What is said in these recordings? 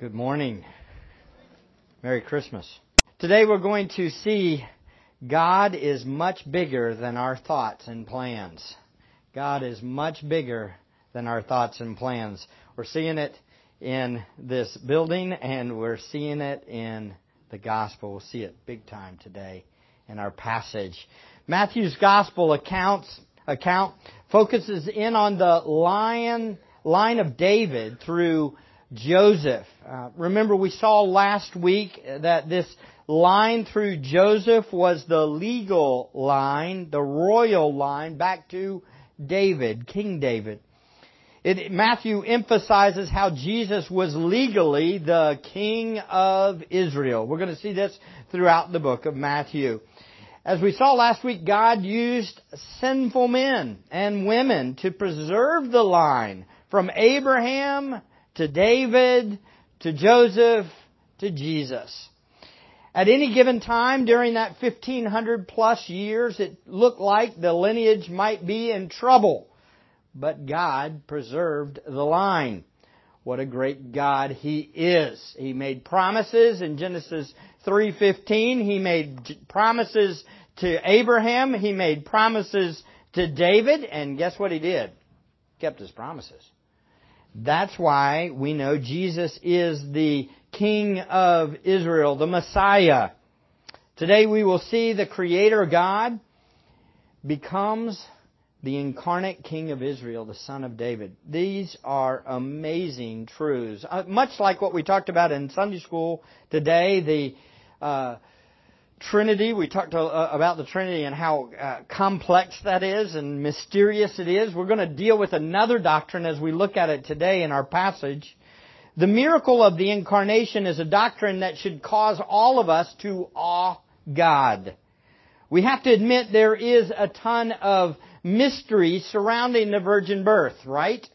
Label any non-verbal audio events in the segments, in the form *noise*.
Good morning. Merry Christmas. Today we're going to see God is much bigger than our thoughts and plans. God is much bigger than our thoughts and plans. We're seeing it in this building and we're seeing it in the gospel. We'll see it big time today in our passage. Matthew's gospel accounts, account focuses in on the lion, line of David through Joseph. Uh, remember, we saw last week that this line through Joseph was the legal line, the royal line back to David, King David. It, Matthew emphasizes how Jesus was legally the King of Israel. We're going to see this throughout the book of Matthew. As we saw last week, God used sinful men and women to preserve the line from Abraham to David, to Joseph, to Jesus. At any given time during that 1500 plus years, it looked like the lineage might be in trouble. But God preserved the line. What a great God He is. He made promises in Genesis 3.15. He made promises to Abraham. He made promises to David. And guess what He did? Kept His promises. That's why we know Jesus is the King of Israel, the Messiah. Today we will see the Creator God becomes the incarnate King of Israel, the Son of David. These are amazing truths. Uh, much like what we talked about in Sunday school today, the uh, Trinity. We talked about the Trinity and how uh, complex that is and mysterious it is. We're going to deal with another doctrine as we look at it today in our passage. The miracle of the incarnation is a doctrine that should cause all of us to awe God. We have to admit there is a ton of mystery surrounding the virgin birth, right?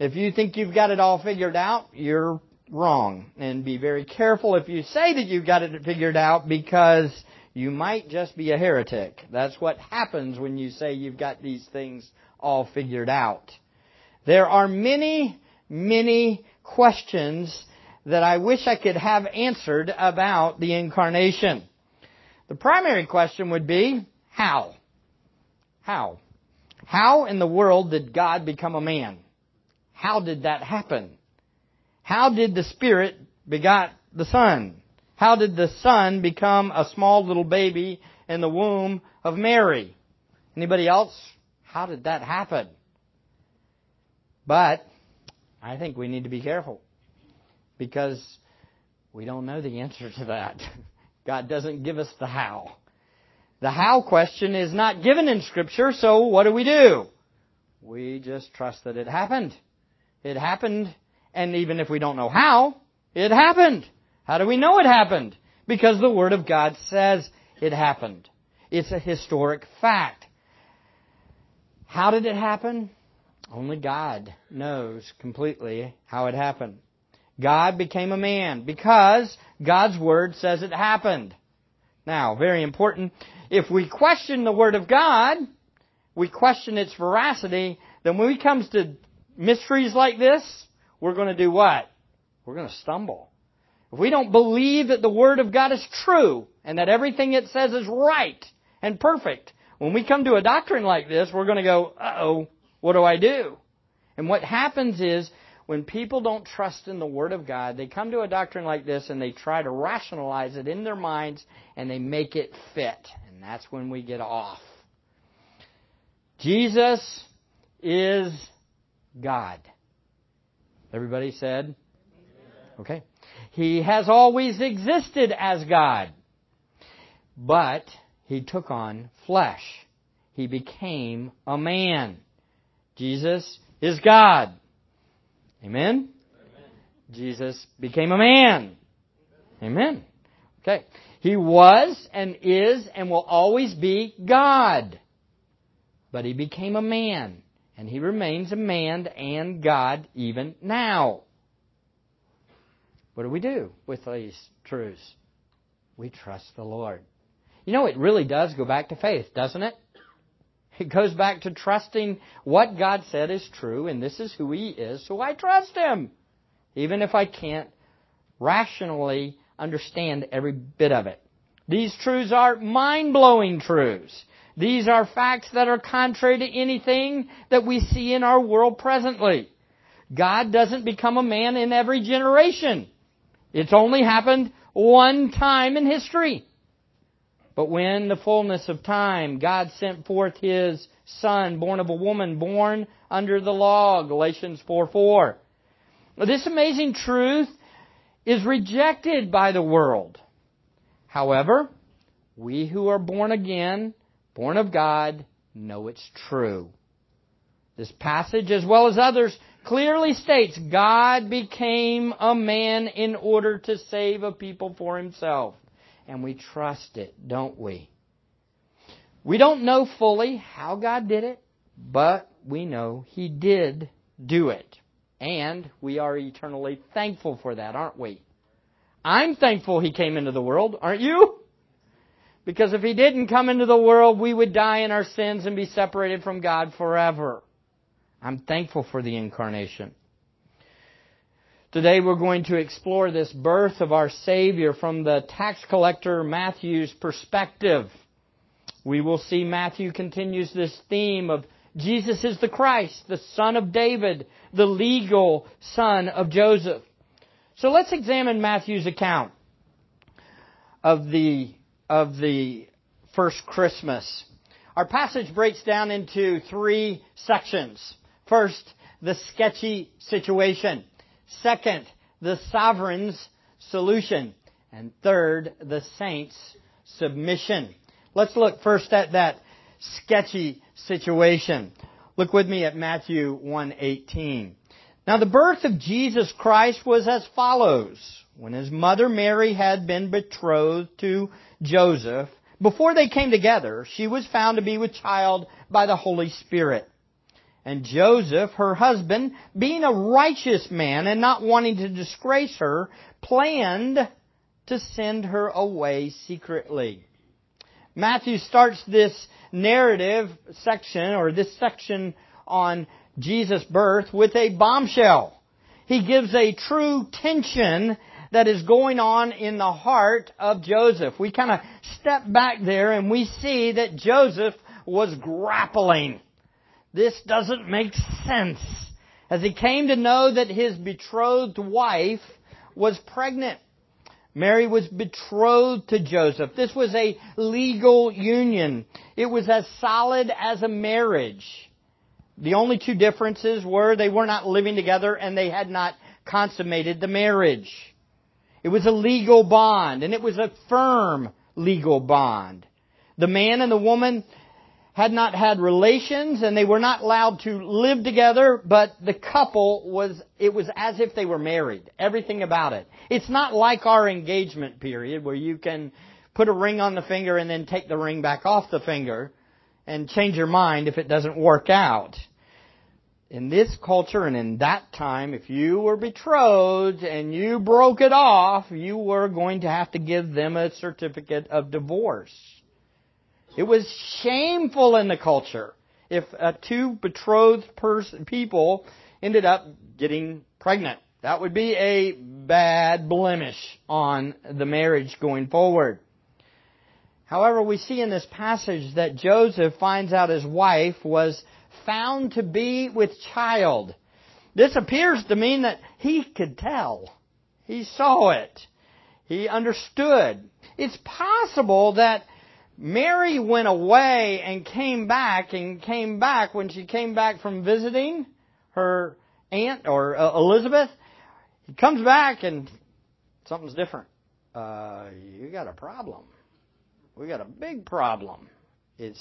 If you think you've got it all figured out, you're wrong. And be very careful if you say that you've got it figured out because you might just be a heretic. That's what happens when you say you've got these things all figured out. There are many, many questions that I wish I could have answered about the incarnation. The primary question would be, how? How? How in the world did God become a man? How did that happen? How did the Spirit begot the Son? How did the Son become a small little baby in the womb of Mary? Anybody else? How did that happen? But I think we need to be careful because we don't know the answer to that. *laughs* God doesn't give us the how. The how question is not given in Scripture, so what do we do? We just trust that it happened. It happened and even if we don't know how, it happened. How do we know it happened? Because the Word of God says it happened. It's a historic fact. How did it happen? Only God knows completely how it happened. God became a man because God's Word says it happened. Now, very important, if we question the Word of God, we question its veracity, then when it comes to mysteries like this, we're going to do what? We're going to stumble. If we don't believe that the Word of God is true and that everything it says is right and perfect, when we come to a doctrine like this, we're going to go, uh-oh, what do I do? And what happens is, when people don't trust in the Word of God, they come to a doctrine like this and they try to rationalize it in their minds and they make it fit. And that's when we get off. Jesus is God. Everybody said? Okay. He has always existed as God. But he took on flesh. He became a man. Jesus is God. Amen? Amen? Jesus became a man. Amen. Okay. He was and is and will always be God. But he became a man. And he remains a man and God even now. What do we do with these truths? We trust the Lord. You know, it really does go back to faith, doesn't it? It goes back to trusting what God said is true, and this is who He is, so I trust Him, even if I can't rationally understand every bit of it. These truths are mind-blowing truths. These are facts that are contrary to anything that we see in our world presently. God doesn't become a man in every generation. It's only happened one time in history. But when the fullness of time, God sent forth His Son, born of a woman, born under the law, Galatians 4 4. This amazing truth is rejected by the world. However, we who are born again, born of God, know it's true. This passage, as well as others, clearly states God became a man in order to save a people for himself. And we trust it, don't we? We don't know fully how God did it, but we know He did do it. And we are eternally thankful for that, aren't we? I'm thankful He came into the world, aren't you? Because if He didn't come into the world, we would die in our sins and be separated from God forever. I'm thankful for the incarnation. Today we're going to explore this birth of our Savior from the tax collector Matthew's perspective. We will see Matthew continues this theme of Jesus is the Christ, the son of David, the legal son of Joseph. So let's examine Matthew's account of the, of the first Christmas. Our passage breaks down into three sections. First, the sketchy situation. Second, the sovereign's solution. And third, the saint's submission. Let's look first at that sketchy situation. Look with me at Matthew 1:18. Now the birth of Jesus Christ was as follows. When his mother Mary had been betrothed to Joseph, before they came together, she was found to be with child by the Holy Spirit. And Joseph, her husband, being a righteous man and not wanting to disgrace her, planned to send her away secretly. Matthew starts this narrative section, or this section on Jesus' birth, with a bombshell. He gives a true tension that is going on in the heart of Joseph. We kind of step back there and we see that Joseph was grappling this doesn't make sense. As he came to know that his betrothed wife was pregnant. Mary was betrothed to Joseph. This was a legal union. It was as solid as a marriage. The only two differences were they were not living together and they had not consummated the marriage. It was a legal bond and it was a firm legal bond. The man and the woman had not had relations and they were not allowed to live together, but the couple was, it was as if they were married. Everything about it. It's not like our engagement period where you can put a ring on the finger and then take the ring back off the finger and change your mind if it doesn't work out. In this culture and in that time, if you were betrothed and you broke it off, you were going to have to give them a certificate of divorce. It was shameful in the culture if uh, two betrothed person, people ended up getting pregnant. That would be a bad blemish on the marriage going forward. However, we see in this passage that Joseph finds out his wife was found to be with child. This appears to mean that he could tell. He saw it. He understood. It's possible that Mary went away and came back and came back when she came back from visiting her aunt or uh, Elizabeth. He comes back and something's different. Uh, you got a problem. We got a big problem. It's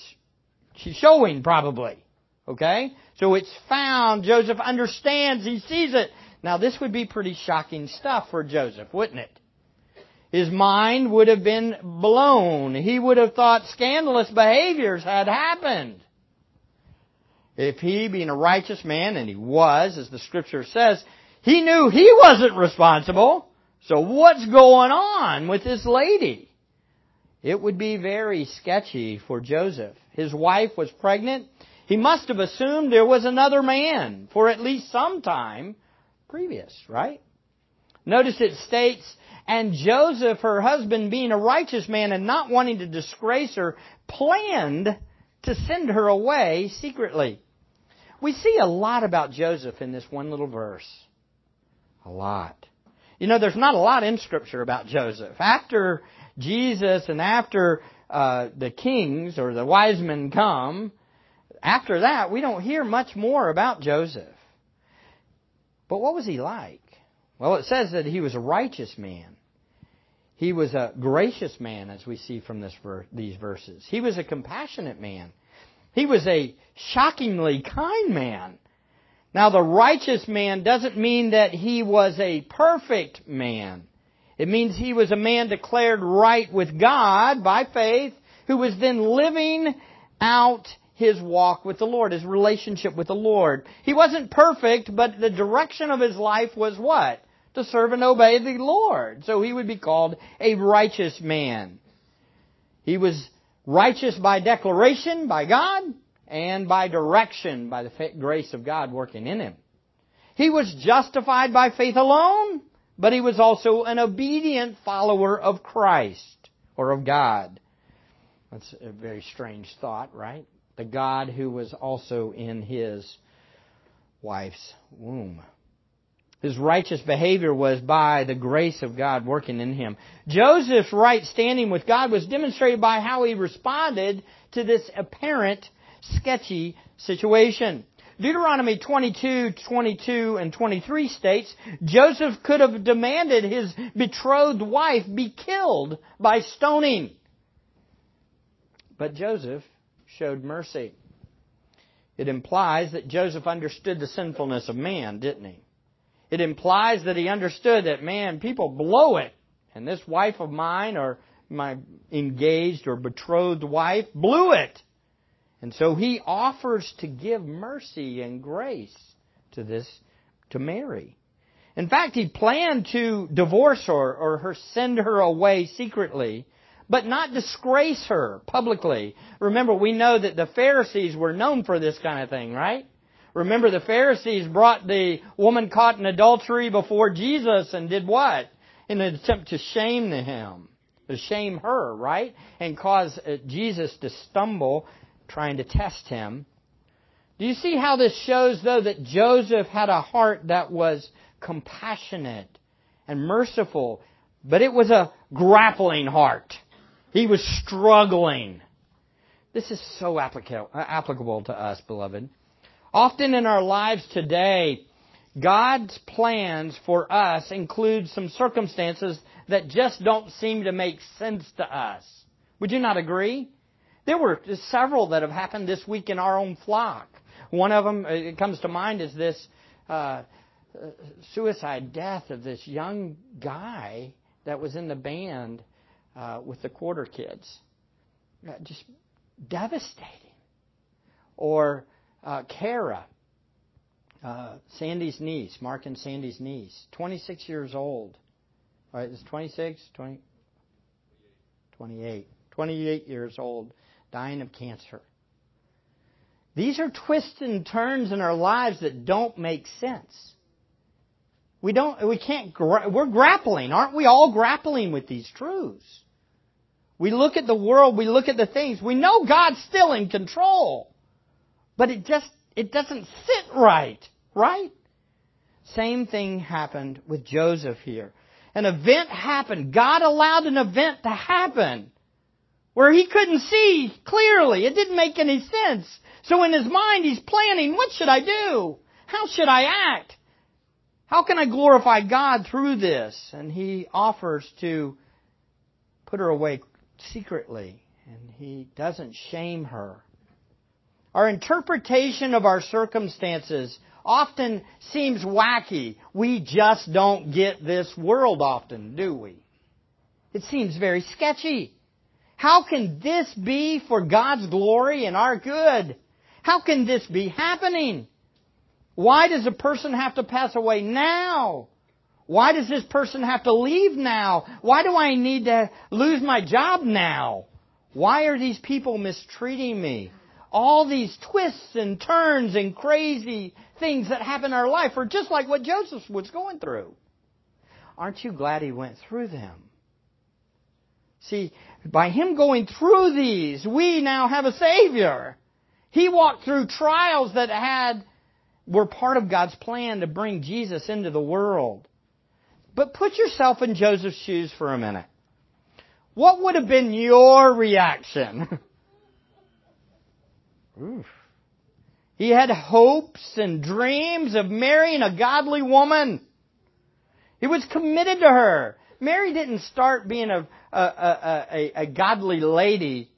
she's showing probably. Okay? So it's found. Joseph understands. He sees it. Now this would be pretty shocking stuff for Joseph, wouldn't it? His mind would have been blown. He would have thought scandalous behaviors had happened. If he, being a righteous man, and he was, as the scripture says, he knew he wasn't responsible. So what's going on with this lady? It would be very sketchy for Joseph. His wife was pregnant. He must have assumed there was another man for at least some time previous, right? Notice it states, and Joseph, her husband, being a righteous man and not wanting to disgrace her, planned to send her away secretly. We see a lot about Joseph in this one little verse. A lot. You know, there's not a lot in Scripture about Joseph. After Jesus and after uh, the kings or the wise men come, after that, we don't hear much more about Joseph. But what was he like? Well, it says that he was a righteous man. He was a gracious man, as we see from ver- these verses. He was a compassionate man. He was a shockingly kind man. Now, the righteous man doesn't mean that he was a perfect man. It means he was a man declared right with God by faith, who was then living out his walk with the Lord, his relationship with the Lord. He wasn't perfect, but the direction of his life was what? To serve and obey the Lord. So he would be called a righteous man. He was righteous by declaration by God and by direction by the grace of God working in him. He was justified by faith alone, but he was also an obedient follower of Christ or of God. That's a very strange thought, right? The God who was also in his wife's womb. His righteous behavior was by the grace of God working in him. Joseph's right standing with God was demonstrated by how he responded to this apparent sketchy situation. Deuteronomy 22, 22, and 23 states, Joseph could have demanded his betrothed wife be killed by stoning. But Joseph showed mercy. It implies that Joseph understood the sinfulness of man, didn't he? It implies that he understood that, man, people blow it. And this wife of mine, or my engaged or betrothed wife, blew it. And so he offers to give mercy and grace to this, to Mary. In fact, he planned to divorce her or her, send her away secretly, but not disgrace her publicly. Remember, we know that the Pharisees were known for this kind of thing, right? Remember, the Pharisees brought the woman caught in adultery before Jesus and did what? In an attempt to shame him, to shame her, right? And cause uh, Jesus to stumble trying to test him. Do you see how this shows, though, that Joseph had a heart that was compassionate and merciful, but it was a grappling heart. He was struggling. This is so applicable to us, beloved. Often in our lives today, God's plans for us include some circumstances that just don't seem to make sense to us. Would you not agree? There were several that have happened this week in our own flock. One of them, uh, it comes to mind, is this uh, suicide death of this young guy that was in the band uh, with the quarter kids. Uh, just devastating. Or uh, Kara, uh, Sandy's niece, Mark and Sandy's niece, 26 years old. All right, it's 26, 20, 28. 28 years old dying of cancer. These are twists and turns in our lives that don't make sense. We don't, we can't, we're grappling, aren't we all grappling with these truths? We look at the world, we look at the things, we know God's still in control. But it just, it doesn't sit right, right? Same thing happened with Joseph here. An event happened. God allowed an event to happen where he couldn't see clearly. It didn't make any sense. So in his mind, he's planning, what should I do? How should I act? How can I glorify God through this? And he offers to put her away secretly, and he doesn't shame her. Our interpretation of our circumstances often seems wacky. We just don't get this world often, do we? It seems very sketchy. How can this be for God's glory and our good? How can this be happening? Why does a person have to pass away now? Why does this person have to leave now? Why do I need to lose my job now? Why are these people mistreating me? All these twists and turns and crazy things that happen in our life are just like what Joseph was going through. aren't you glad he went through them? See, by him going through these, we now have a Savior. He walked through trials that had, were part of God's plan to bring Jesus into the world. But put yourself in Joseph's shoes for a minute. What would have been your reaction? *laughs* Oof. He had hopes and dreams of marrying a godly woman. He was committed to her. Mary didn't start being a, a, a, a, a godly lady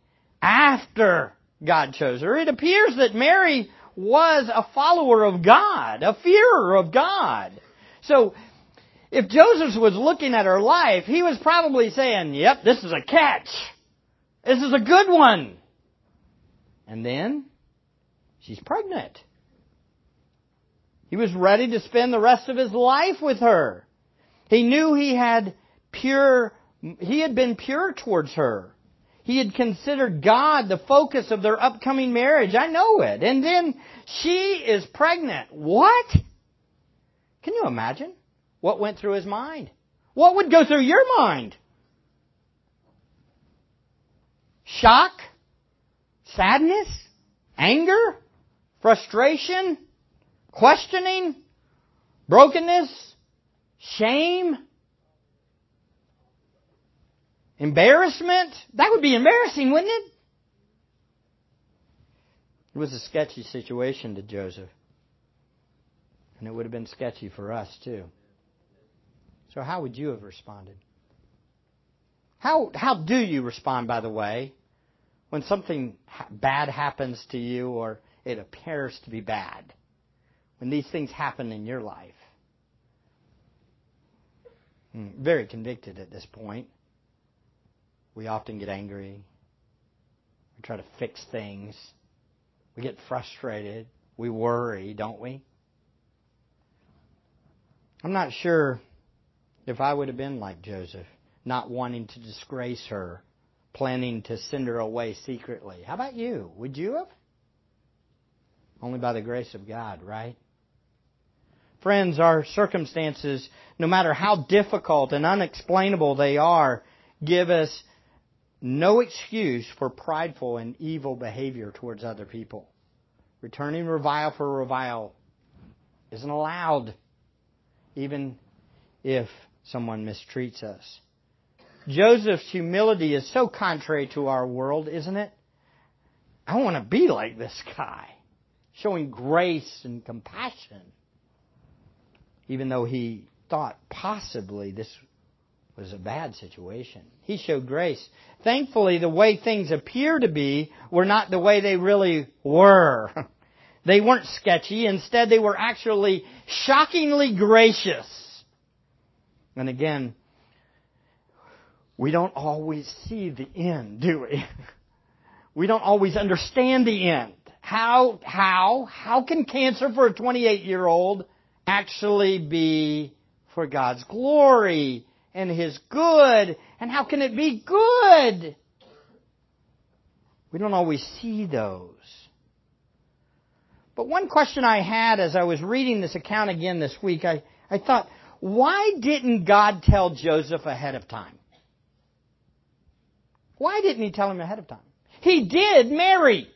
after God chose her. It appears that Mary was a follower of God, a fearer of God. So, if Joseph was looking at her life, he was probably saying, yep, this is a catch. This is a good one. And then, she's pregnant. He was ready to spend the rest of his life with her. He knew he had pure, he had been pure towards her. He had considered God the focus of their upcoming marriage. I know it. And then she is pregnant. What? Can you imagine what went through his mind? What would go through your mind? Shock? Sadness? Anger? Frustration? Questioning? Brokenness? Shame? Embarrassment? That would be embarrassing, wouldn't it? It was a sketchy situation to Joseph. And it would have been sketchy for us, too. So, how would you have responded? How, how do you respond, by the way, when something bad happens to you or it appears to be bad? When these things happen in your life? Hmm, very convicted at this point. We often get angry. We try to fix things. We get frustrated. We worry, don't we? I'm not sure if I would have been like Joseph, not wanting to disgrace her, planning to send her away secretly. How about you? Would you have? Only by the grace of God, right? Friends, our circumstances, no matter how difficult and unexplainable they are, give us no excuse for prideful and evil behavior towards other people. Returning revile for revile isn't allowed, even if someone mistreats us. Joseph's humility is so contrary to our world, isn't it? I want to be like this guy, showing grace and compassion even though he thought possibly this was a bad situation. He showed grace. Thankfully, the way things appear to be were not the way they really were. *laughs* they weren't sketchy. Instead, they were actually shockingly gracious. And again, we don't always see the end, do we? *laughs* we don't always understand the end. How, how, how can cancer for a 28 year old actually be for God's glory and His good. And how can it be good? We don't always see those. But one question I had as I was reading this account again this week, I, I thought, why didn't God tell Joseph ahead of time? Why didn't he tell him ahead of time? He did Mary.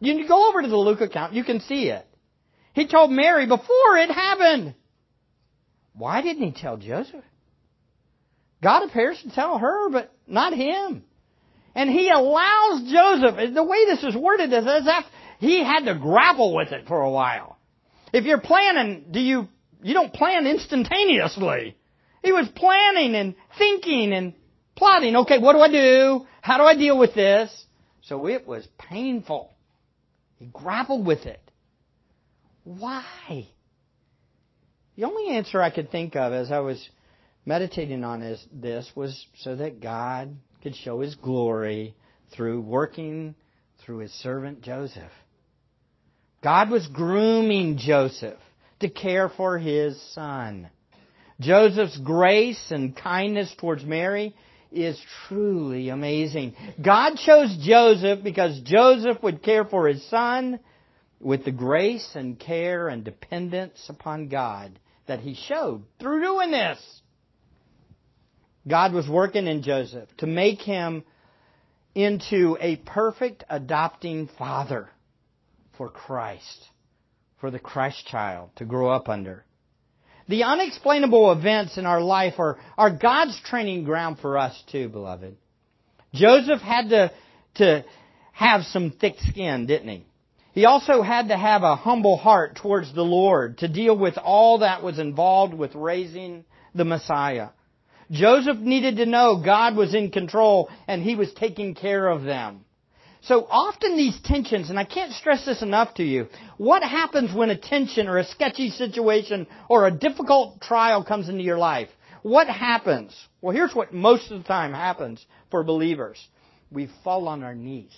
You go over to the Luke account, you can see it. He told Mary before it happened. Why didn't he tell Joseph? God appears to tell her, but not him. And he allows Joseph, the way this is worded is as if he had to grapple with it for a while. If you're planning, do you, you don't plan instantaneously. He was planning and thinking and plotting. Okay, what do I do? How do I deal with this? So it was painful. He grappled with it. Why? The only answer I could think of as I was meditating on this was so that God could show His glory through working through His servant Joseph. God was grooming Joseph to care for his son. Joseph's grace and kindness towards Mary is truly amazing. God chose Joseph because Joseph would care for his son with the grace and care and dependence upon God that he showed through doing this. God was working in Joseph to make him into a perfect adopting father for Christ, for the Christ child to grow up under. The unexplainable events in our life are, are God's training ground for us too, beloved. Joseph had to, to have some thick skin, didn't he? He also had to have a humble heart towards the Lord to deal with all that was involved with raising the Messiah. Joseph needed to know God was in control and he was taking care of them. So often these tensions, and I can't stress this enough to you, what happens when a tension or a sketchy situation or a difficult trial comes into your life? What happens? Well, here's what most of the time happens for believers. We fall on our knees.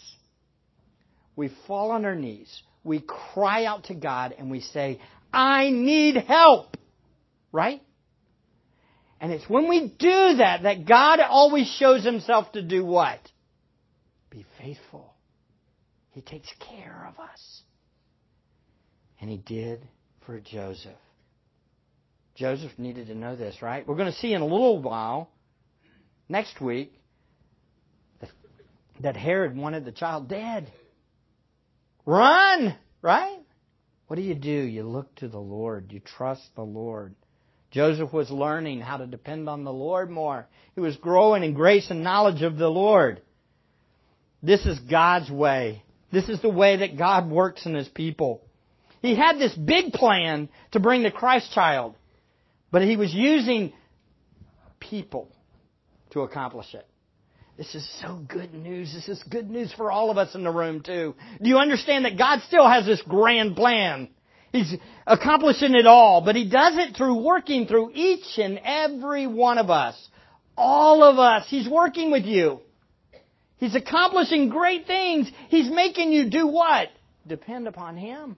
We fall on our knees. We cry out to God and we say, I need help. Right? And it's when we do that that God always shows himself to do what? Be faithful. He takes care of us. And he did for Joseph. Joseph needed to know this, right? We're going to see in a little while, next week, that Herod wanted the child dead. Run! Right? What do you do? You look to the Lord. You trust the Lord. Joseph was learning how to depend on the Lord more. He was growing in grace and knowledge of the Lord. This is God's way. This is the way that God works in His people. He had this big plan to bring the Christ child, but He was using people to accomplish it. This is so good news. This is good news for all of us in the room too. Do you understand that God still has this grand plan? He's accomplishing it all, but He does it through working through each and every one of us. All of us. He's working with you. He's accomplishing great things. He's making you do what? Depend upon Him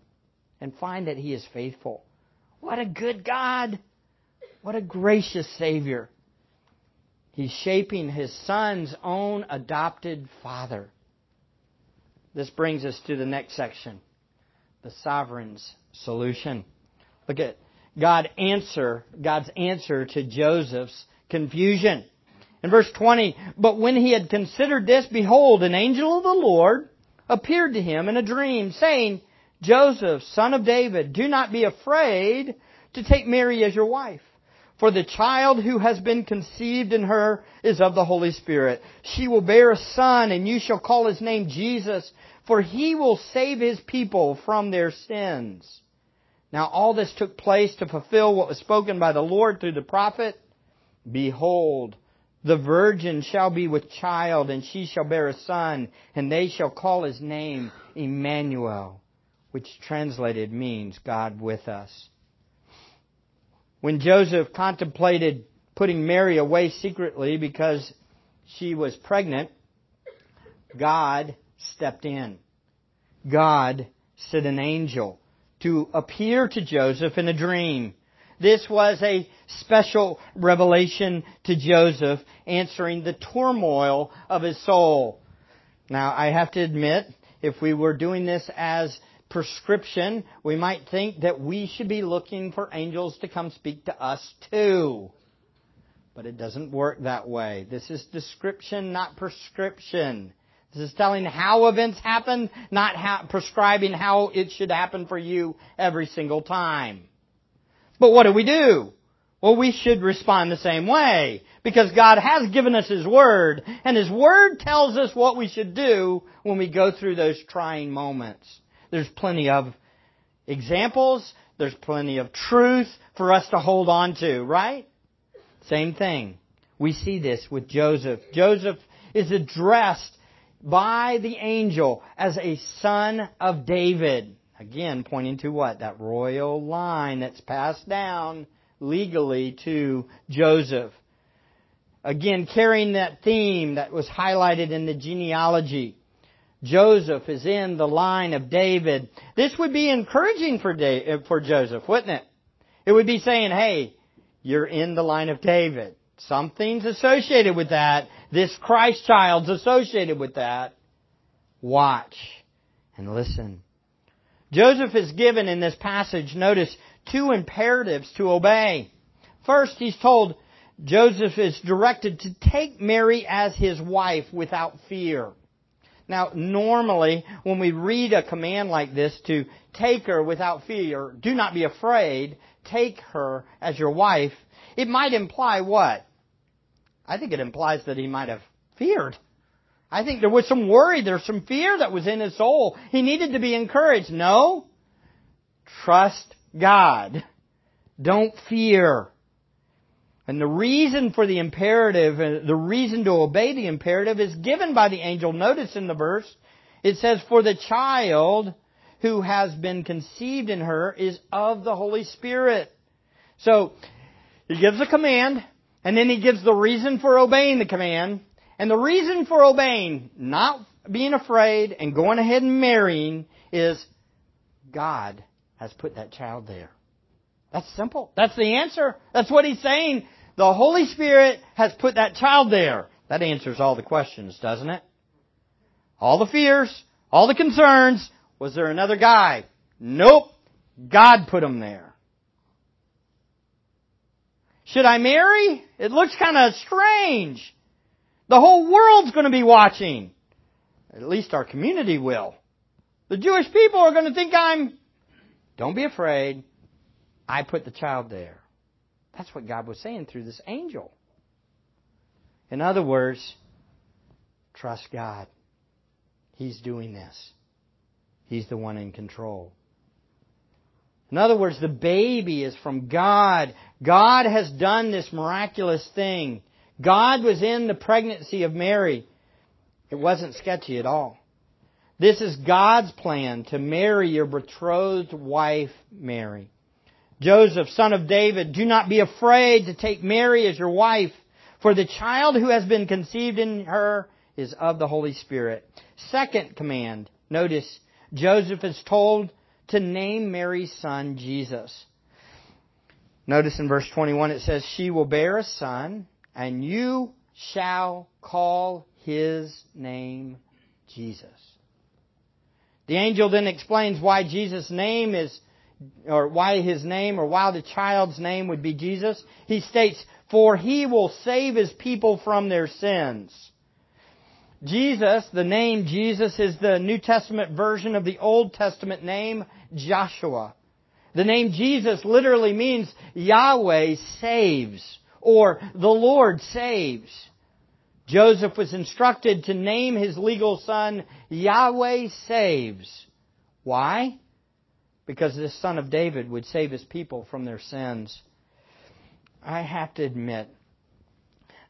and find that He is faithful. What a good God. What a gracious Savior. He's shaping His Son's own adopted Father. This brings us to the next section the sovereign's solution. Look at God answer, God's answer to Joseph's confusion. In verse 20, but when he had considered this, behold, an angel of the Lord appeared to him in a dream, saying, Joseph, son of David, do not be afraid to take Mary as your wife. For the child who has been conceived in her is of the Holy Spirit. She will bear a son, and you shall call his name Jesus, for he will save his people from their sins. Now all this took place to fulfill what was spoken by the Lord through the prophet. Behold, the virgin shall be with child, and she shall bear a son, and they shall call his name Emmanuel, which translated means God with us. When Joseph contemplated putting Mary away secretly because she was pregnant, God stepped in. God sent an angel to appear to Joseph in a dream. This was a special revelation to Joseph, answering the turmoil of his soul. Now, I have to admit, if we were doing this as prescription, we might think that we should be looking for angels to come speak to us too. But it doesn't work that way. This is description, not prescription. This is telling how events happen, not how, prescribing how it should happen for you every single time. But what do we do? Well, we should respond the same way because God has given us His Word and His Word tells us what we should do when we go through those trying moments. There's plenty of examples. There's plenty of truth for us to hold on to, right? Same thing. We see this with Joseph. Joseph is addressed by the angel as a son of David. Again, pointing to what? That royal line that's passed down legally to Joseph. Again, carrying that theme that was highlighted in the genealogy. Joseph is in the line of David. This would be encouraging for, uh, for Joseph, wouldn't it? It would be saying, hey, you're in the line of David. Something's associated with that. This Christ child's associated with that. Watch and listen. Joseph is given in this passage, notice, two imperatives to obey. First, he's told Joseph is directed to take Mary as his wife without fear. Now, normally, when we read a command like this to take her without fear, do not be afraid, take her as your wife, it might imply what? I think it implies that he might have feared. I think there was some worry, there's some fear that was in his soul. He needed to be encouraged. No. Trust God. Don't fear. And the reason for the imperative, uh, the reason to obey the imperative is given by the angel. Notice in the verse, it says, For the child who has been conceived in her is of the Holy Spirit. So, he gives a command, and then he gives the reason for obeying the command. And the reason for obeying, not being afraid and going ahead and marrying, is God has put that child there. That's simple. That's the answer. That's what he's saying. The Holy Spirit has put that child there. That answers all the questions, doesn't it? All the fears, all the concerns. Was there another guy? Nope. God put him there. Should I marry? It looks kind of strange. The whole world's going to be watching. At least our community will. The Jewish people are going to think I'm. Don't be afraid. I put the child there. That's what God was saying through this angel. In other words, trust God. He's doing this. He's the one in control. In other words, the baby is from God. God has done this miraculous thing. God was in the pregnancy of Mary. It wasn't sketchy at all. This is God's plan to marry your betrothed wife, Mary. Joseph, son of David, do not be afraid to take Mary as your wife, for the child who has been conceived in her is of the Holy Spirit. Second command, notice, Joseph is told to name Mary's son Jesus. Notice in verse 21 it says, She will bear a son, and you shall call his name Jesus. The angel then explains why Jesus' name is or why his name or why the child's name would be Jesus, he states, For he will save his people from their sins. Jesus, the name Jesus is the New Testament version of the Old Testament name Joshua. The name Jesus literally means Yahweh saves or the Lord saves. Joseph was instructed to name his legal son Yahweh saves. Why? because this son of David would save his people from their sins. I have to admit,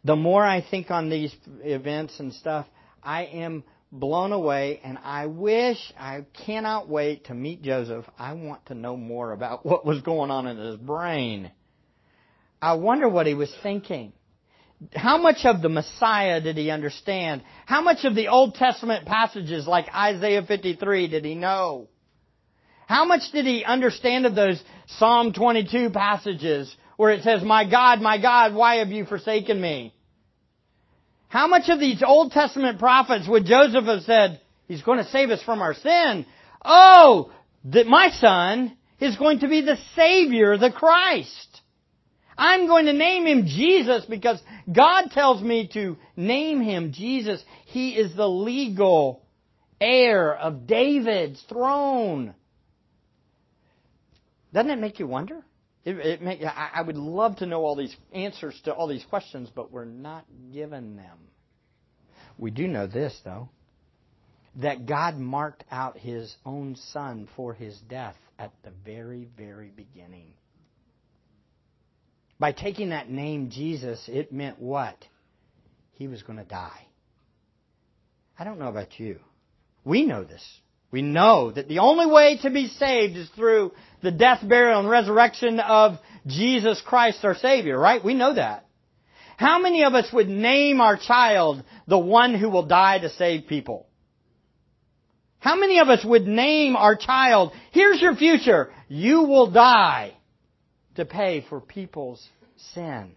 the more I think on these events and stuff, I am blown away and I wish, I cannot wait to meet Joseph. I want to know more about *laughs* what was going on in his brain. I wonder what he was thinking. How much of the Messiah did he understand? How much of the Old Testament passages like Isaiah 53 did he know? How much did he understand of those Psalm 22 passages where it says, My God, my God, why have you forsaken me? How much of these Old Testament prophets would Joseph have said, He's going to save us from our sin? Oh, that my son is going to be the Savior, the Christ. I'm going to name him Jesus because God tells me to name him Jesus. He is the legal heir of David's throne. Doesn't it make you wonder? It, it make, I, I would love to know all these answers to all these questions, but we're not given them. We do know this, though, that God marked out His own Son for His death at the very, very beginning. By taking that name Jesus, it meant what? He was going to die. I don't know about you. We know this. We know that the only way to be saved is through the death, burial, and resurrection of Jesus Christ our Savior, right? We know that. How many of us would name our child the one who will die to save people? How many of us would name our child, here's your future, you will die to pay for people's sin?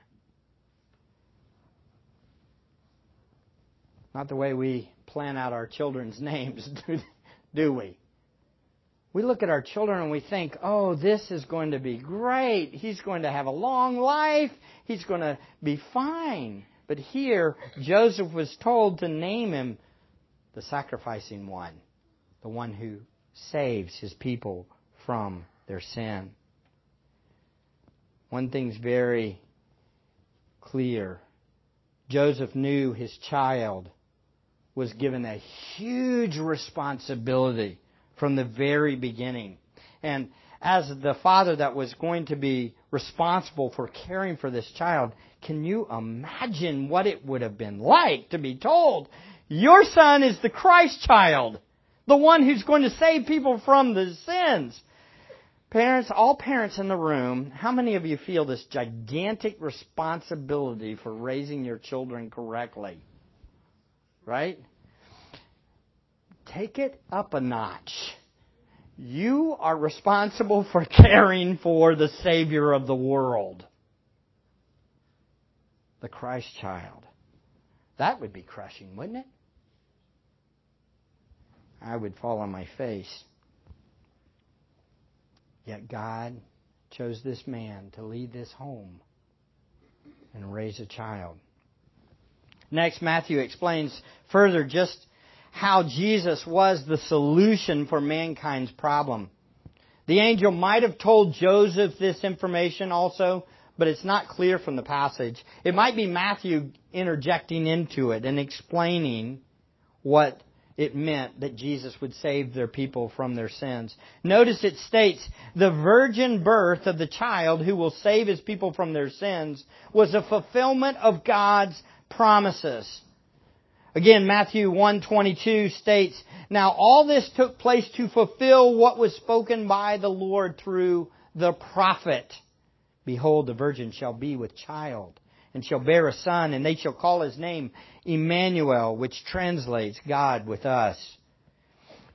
Not the way we plan out our children's *laughs* names, do we? We look at our children and we think, oh, this is going to be great. He's going to have a long life. He's going to be fine. But here, Joseph was told to name him the sacrificing one, the one who saves his people from their sin. One thing's very clear. Joseph knew his child was given a huge responsibility from the very beginning. And as the father that was going to be responsible for caring for this child, can you imagine what it would have been like to be told, your son is the Christ child, the one who's going to save people from the sins? Parents, all parents in the room, how many of you feel this gigantic responsibility for raising your children correctly? Right? take it up a notch. You are responsible *laughs* for caring for the Savior of the world, the Christ child. That would be crushing, wouldn't it? I would fall on my face. Yet God chose this man to lead this home and raise a child. Next, Matthew explains further just how Jesus was the solution for mankind's problem. The angel might have told Joseph this information also, but it's not clear from the passage. It might be Matthew interjecting into it and explaining what it meant that Jesus would save their people from their sins. Notice it states, the virgin birth of the child who will save his people from their sins was a fulfillment of God's promises. Again, Matthew 1:22 states, "Now all this took place to fulfill what was spoken by the Lord through the prophet. Behold, the virgin shall be with child and shall bear a son, and they shall call his name Emmanuel, which translates God with us."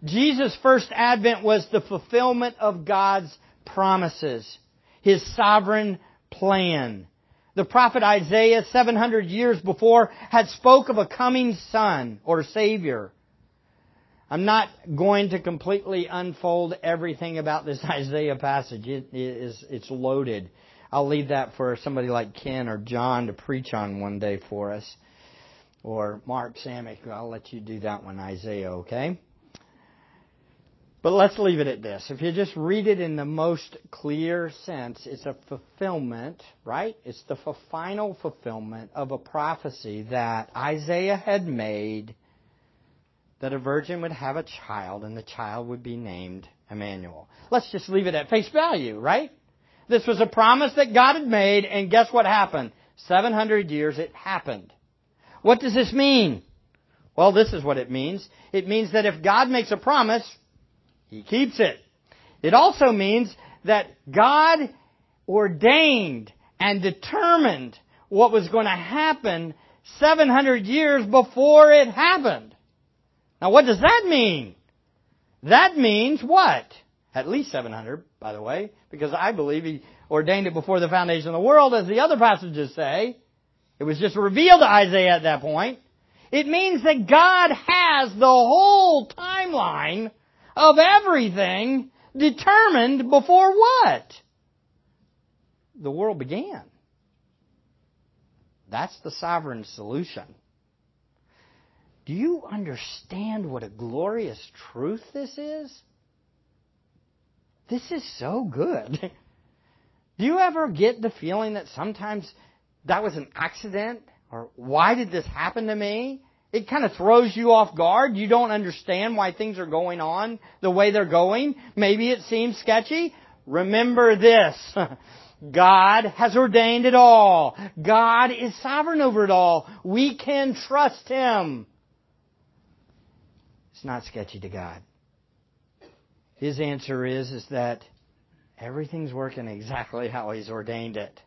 Jesus' first advent was the fulfillment of God's promises, his sovereign plan. The prophet Isaiah, 700 years before, had spoke of a coming son or savior. I'm not going to completely unfold everything about this *laughs* Isaiah passage. It is, it's loaded. I'll leave that for somebody like Ken or John to preach on one day for us. Or Mark Samick. I'll let you do that one, Isaiah, okay? But let's leave it at this. If you just read it in the most clear sense, it's a fulfillment, right? It's the final fulfillment of a prophecy that Isaiah had made that a virgin would have a child and the child would be named Emmanuel. Let's just leave it at face value, right? This was a promise that God had made, and guess what happened? 700 years it happened. What does this mean? Well, this is what it means. It means that if God makes a promise, he keeps it. It also means that God ordained and determined what was going to happen 700 years before it happened. Now what does that mean? That means what? At least 700, by the way, because I believe he ordained it before the foundation of the world, as the other passages say. It was just revealed to Isaiah at that point. It means that God has the whole timeline of everything determined before what? The world began. That's the sovereign solution. Do you understand what a glorious truth this is? This is so good. *laughs* Do you ever get the feeling that sometimes that was an accident? Or why did this happen to me? it kind of throws you off guard. You don't understand why things are going on the way they're going. Maybe it seems sketchy. Remember this. *laughs* God has ordained it all. God is sovereign over it all. We can trust Him. It's not sketchy to God. His answer is, is that everything's working exactly how He's ordained it.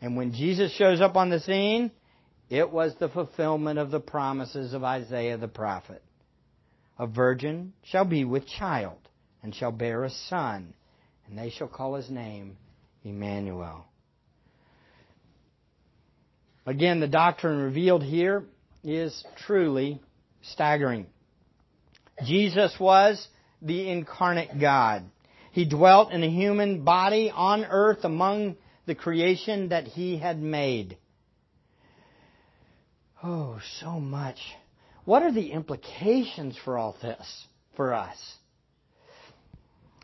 And when Jesus shows up on the scene, it was the fulfillment of the promises of Isaiah the prophet. A virgin shall be with child, and shall bear a son, and they shall call his name Emmanuel. Again, the doctrine revealed here is truly staggering. Jesus was the incarnate God. He dwelt in a human body on earth among the creation that he had made. Oh, so much. What are the implications for all this for us?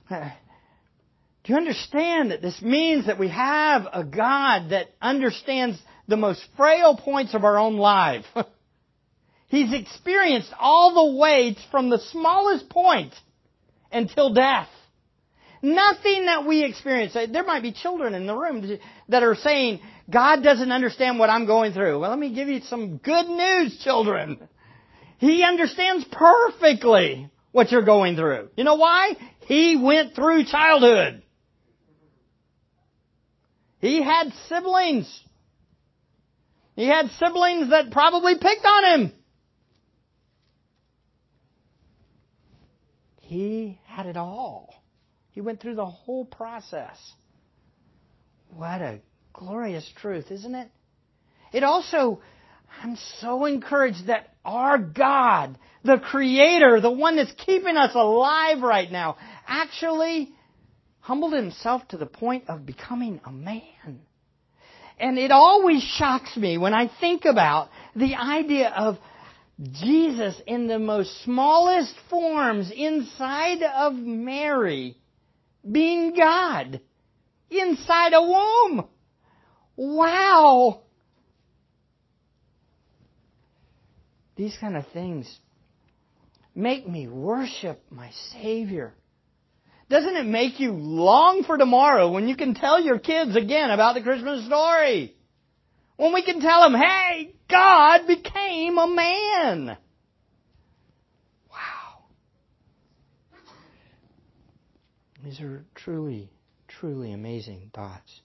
Do you understand that this means that we have a God that understands the most frail points of our own life? *laughs* He's experienced all the way from the smallest point until death. Nothing that we experience. There might be children in the room that are saying, God doesn't understand what I'm going through. Well, let me give you some good news, children. He understands perfectly what you're going through. You know why? He went through childhood. He had siblings. He had siblings that probably picked on him. He had it all. He went through the whole process. What a glorious truth, isn't it? It also, I'm so encouraged that our God, the Creator, the one that's keeping us alive right now, actually humbled himself to the point of becoming a man. And it always shocks me when I think about the idea of Jesus in the most smallest forms inside of Mary being God inside a womb. Wow! These kind of things make me worship my Savior. Doesn't it make you long for tomorrow when you can tell your kids again about the Christmas story? When we can tell them, hey, God became a man. Wow. These are truly, truly amazing thoughts.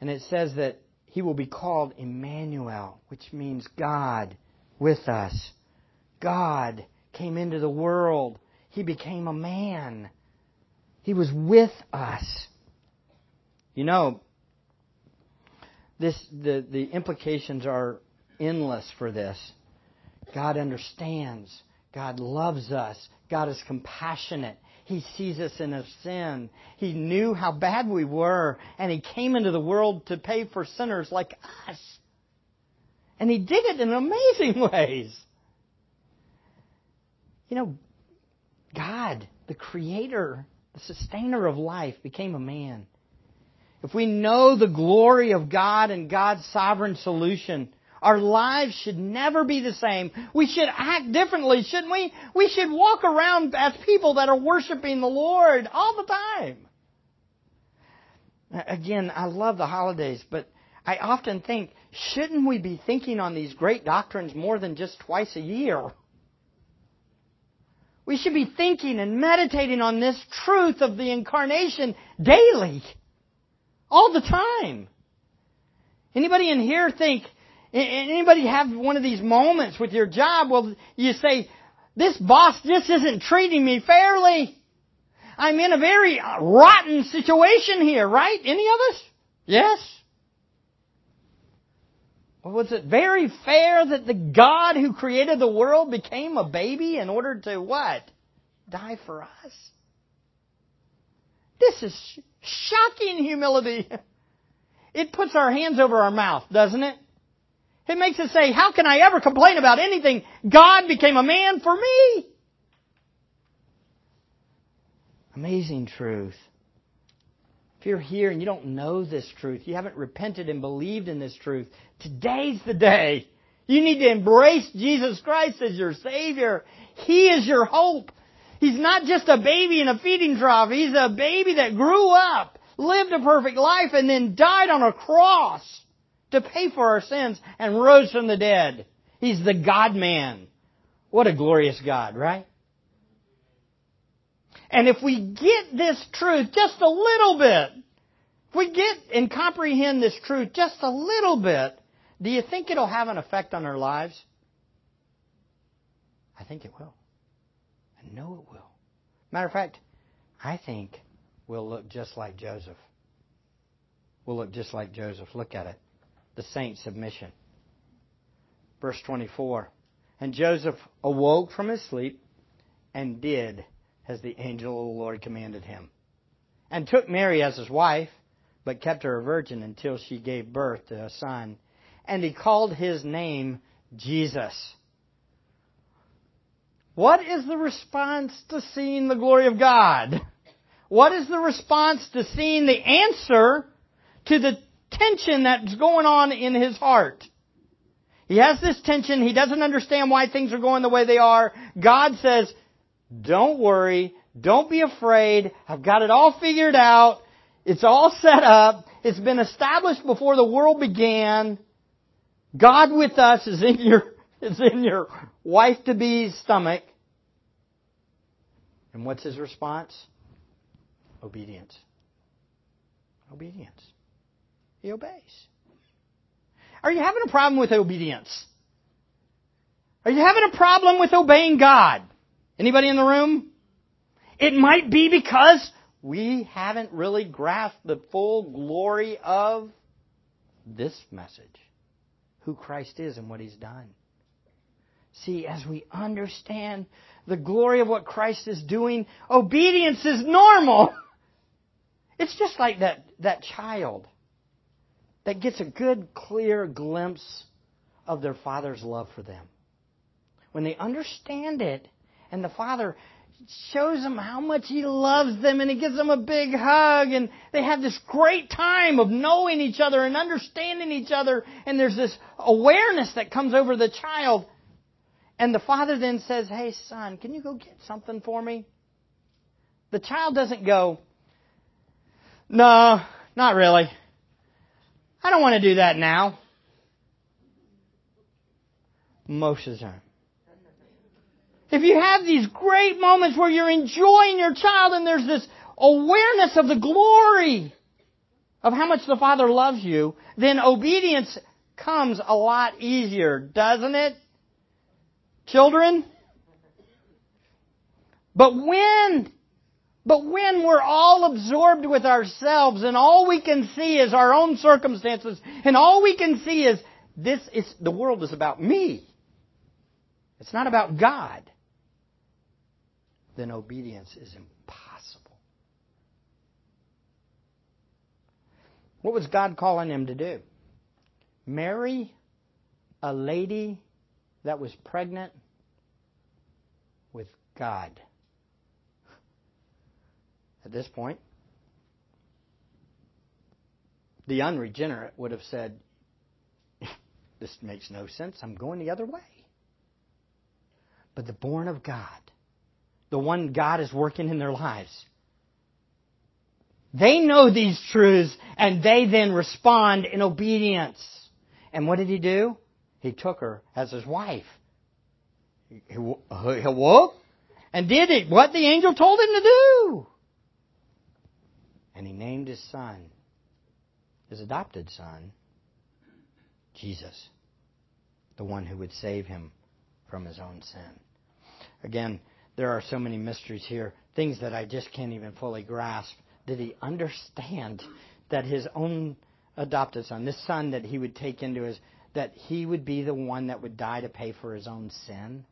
And it says that he will be called Emmanuel, which means God with us. God came into the world. He became a man. He was with us. You know, this, the, the implications are endless for this. God understands. God loves us. God is compassionate. He sees us in our sin. He knew how bad we were, and He came into the world to pay for sinners like us. And He did it in amazing *laughs* ways. You know, God, the Creator, the sustainer of life, became a man if we know the glory of God and God's sovereign solution, our lives should never be the same. We should act differently, shouldn't we? We should walk around as people that are worshiping the Lord all the time. Again, I love the holidays, but I often think, shouldn't we be thinking on these great doctrines more than just twice a year? We should be thinking and meditating on this truth of the incarnation daily. All the time. Anybody in here think, anybody have one of these moments with your job? Well, you say, this boss just isn't treating me fairly. I'm in a very uh, rotten situation here, right? Any of us? Yes? Was it very fair that the God who created the world became a baby in order to what? Die for us? This is shocking humility. It puts our hands over our mouth, doesn't it? It makes us say, how can I ever complain about anything? God became a man for me. Amazing truth. If you're here and you don't know this truth, you haven't repented and believed in this truth, today's the day. You need to embrace Jesus Christ as your Savior. He is your hope. He's not just a baby in a feeding trough. He's a baby that grew up, lived a perfect life, and then died on a cross to pay for our sins and rose from the dead. He's the God man. What a glorious God, right? And if we get this truth just a little bit, if we get and comprehend this truth just a little bit, do you think it'll have an effect on our lives? I think it will. I know it will. Matter of fact, I think we'll look just like Joseph. We'll look just like Joseph. Look at it. The saint's submission. Verse 24. And Joseph awoke from his sleep and did as the angel of the Lord commanded him, and took Mary as his wife, but kept her a virgin until she gave birth to a son, and he called his name Jesus. What is the response to seeing the glory of God? What is the response to seeing the answer to the tension that's going on in his heart? He has this tension. He doesn't understand why things are going the way they are. God says, don't worry. Don't be afraid. I've got it all figured out. It's all set up. It's been established before the world began. God with us is in your, is in your wife to be's stomach. And what's his response? Obedience. Obedience. He obeys. Are you having a problem with obedience? Are you having a problem with obeying God? Anybody in the room? It might be because we haven't really grasped the full glory of this message. Who Christ is and what He's done. See, as we understand the glory of what Christ is doing, obedience is normal. *laughs* It's just like that, that child that gets a good, clear glimpse of their father's love for them. When they understand it, and the father shows them how much he loves them and he gives them a big hug and they have this great time of knowing each other and understanding each other and there's this awareness that comes over the child and the father then says, Hey, son, can you go get something for me? The child doesn't go, No, not really. I don't want to do that now. Most of the time. If you have these great moments where you're enjoying your child and there's this awareness of the glory of how much the Father loves you, then obedience comes a lot easier, doesn't it? Children? But when, but when we're all absorbed with ourselves and all we can see is our own circumstances and all we can see is this is, the world is about me. It's not about God. Then obedience is impossible. What was God calling him to do? Marry a lady that was pregnant God. At this point, the unregenerate would have said, *laughs* This makes no sense. I'm going the other way. But the born of God, the one God is working in their lives, they know these truths and they then respond in obedience. And what did he do? He took her as his wife. He awoke and did it, what the angel told him to do. And he named his son, his adopted son, Jesus, the one who would save him from his own sin. Again, there are so many mysteries here, things that I just can't even fully grasp. Did he understand that his own adopted son, this son that he would take into his that he would be the one that would die to pay for his own sin?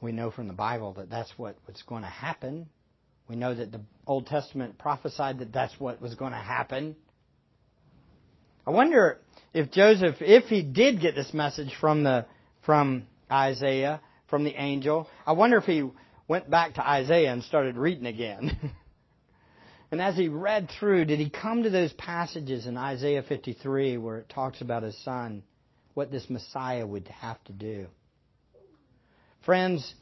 We know from the Bible that that's what was going to happen. We know that the Old Testament prophesied that that's what was going to happen. I wonder if Joseph, if he did get this message from the from Isaiah, from the angel, I wonder if he went back to Isaiah and started reading again. *laughs* And as he read through, did he come to those passages in Isaiah 53 where it talks about his son, what this Messiah would have to do? Friends,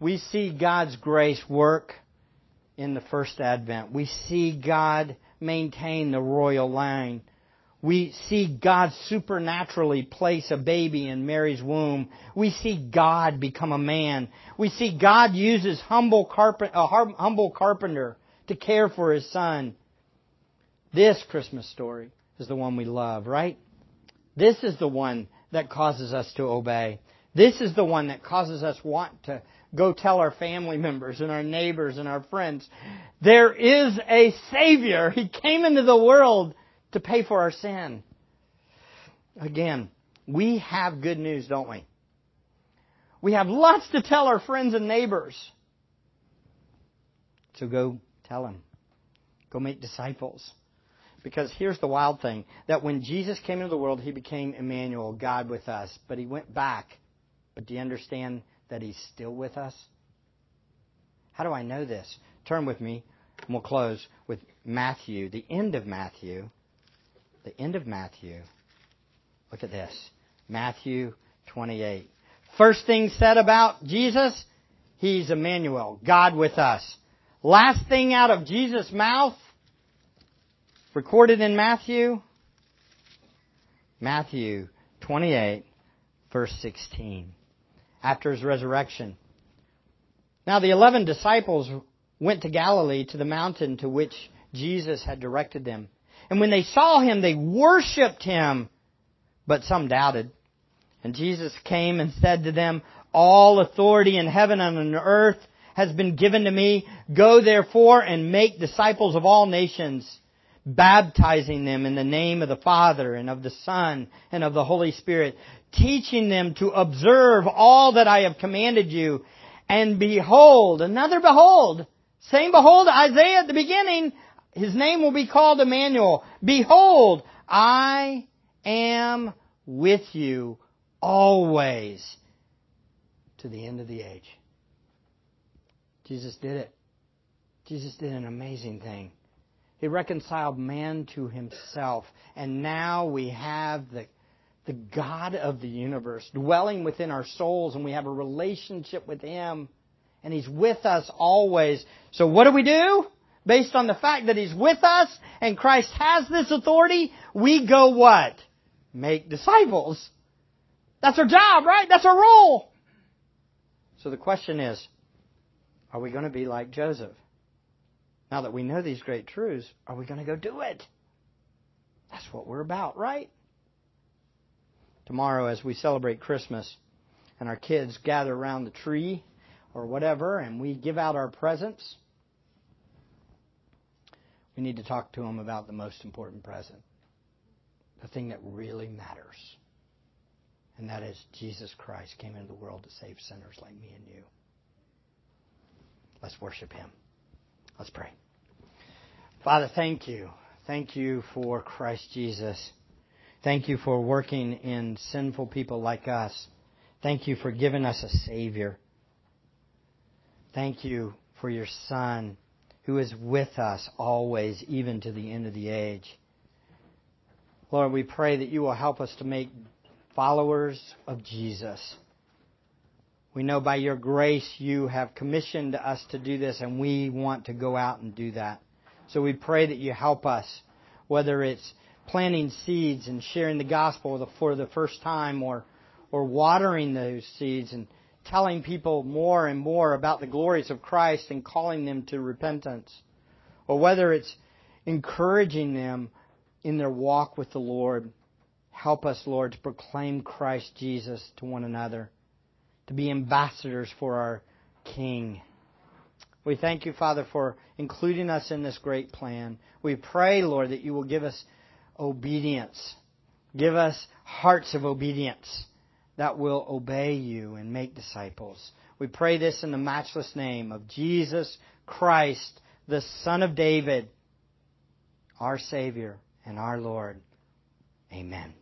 we see God's grace work in the first advent. We see God maintain the royal line. We see God supernaturally place a baby in Mary's womb. We see God become a man. We see God uses humble carpenter, a humble carpenter to care for his son. This Christmas story is the one we love, right? This is the one that causes us to obey. This is the one that causes us want to go tell our family members and our neighbors and our friends, there is a Savior. He came into the world to pay for our sin. Again, We have good news, don't we? We have lots to tell our friends and neighbors. So go tell them. Go make disciples. Because here's the wild thing that when Jesus came into the world, he became Emmanuel, God with us. But he went back. But do you understand that he's still with us? How do I know this? Turn with me, and we'll close with Matthew, the end of Matthew. The end of Matthew. Look at this Matthew 28. First thing said about Jesus, he's Emmanuel, God with us. Last thing out of Jesus' mouth, recorded in Matthew, Matthew 28, verse 16. After his resurrection. Now the eleven disciples went to Galilee to the mountain to which Jesus had directed them. And when they saw him, they worshipped him, but some doubted. And Jesus came and said to them, All authority in heaven and on earth has been given to me. Go therefore and make disciples of all nations, baptizing them in the name of the Father and of the Son and of the Holy Spirit, teaching them to observe all that I have commanded you. And behold, another behold, same behold, Isaiah at the beginning, his name will be called Emmanuel. Behold, I am with you always to the end of the age. Jesus did it. Jesus did an amazing thing. He reconciled man to himself. And now we have the, the God of the universe dwelling within our souls, and we have a relationship with Him. And He's with us always. So what do we do? Based on the fact that He's with us and Christ has this authority, we go what? Make disciples. That's our job, right? That's our role. So the question is, are we going to be like Joseph? Now that we know these great truths, are we going to go do it? That's what we're about, right? Tomorrow, as we celebrate Christmas and our kids gather around the tree or whatever and we give out our presents, we need to talk to them about the most important present, the thing that really matters and that is Jesus Christ came into the world to save sinners like me and you. Let's worship Him. Let's pray. Father, thank you. Thank you for Christ Jesus. Thank you for working in sinful people like us. Thank you for giving us a Savior. Thank you for your Son who is with us always, even to the end of the age. Lord, we pray that you will help us to make followers of Jesus. We know by your grace you have commissioned us to do this, and we want to go out and do that. So we pray that you help us, whether it's planting seeds and sharing the gospel for the first time, or, or watering those seeds and telling people more and more about the glories of Christ and calling them to repentance, or whether it's encouraging them in their walk with the Lord. Help us, Lord, to proclaim Christ Jesus to one another, to be ambassadors for our King. We thank you, Father, for including us in this great plan. We pray, Lord, that you will give us obedience. Give us hearts of obedience that will obey you and make disciples. We pray this in the matchless name of Jesus Christ, the Son of David, our Savior and our Lord. Amen.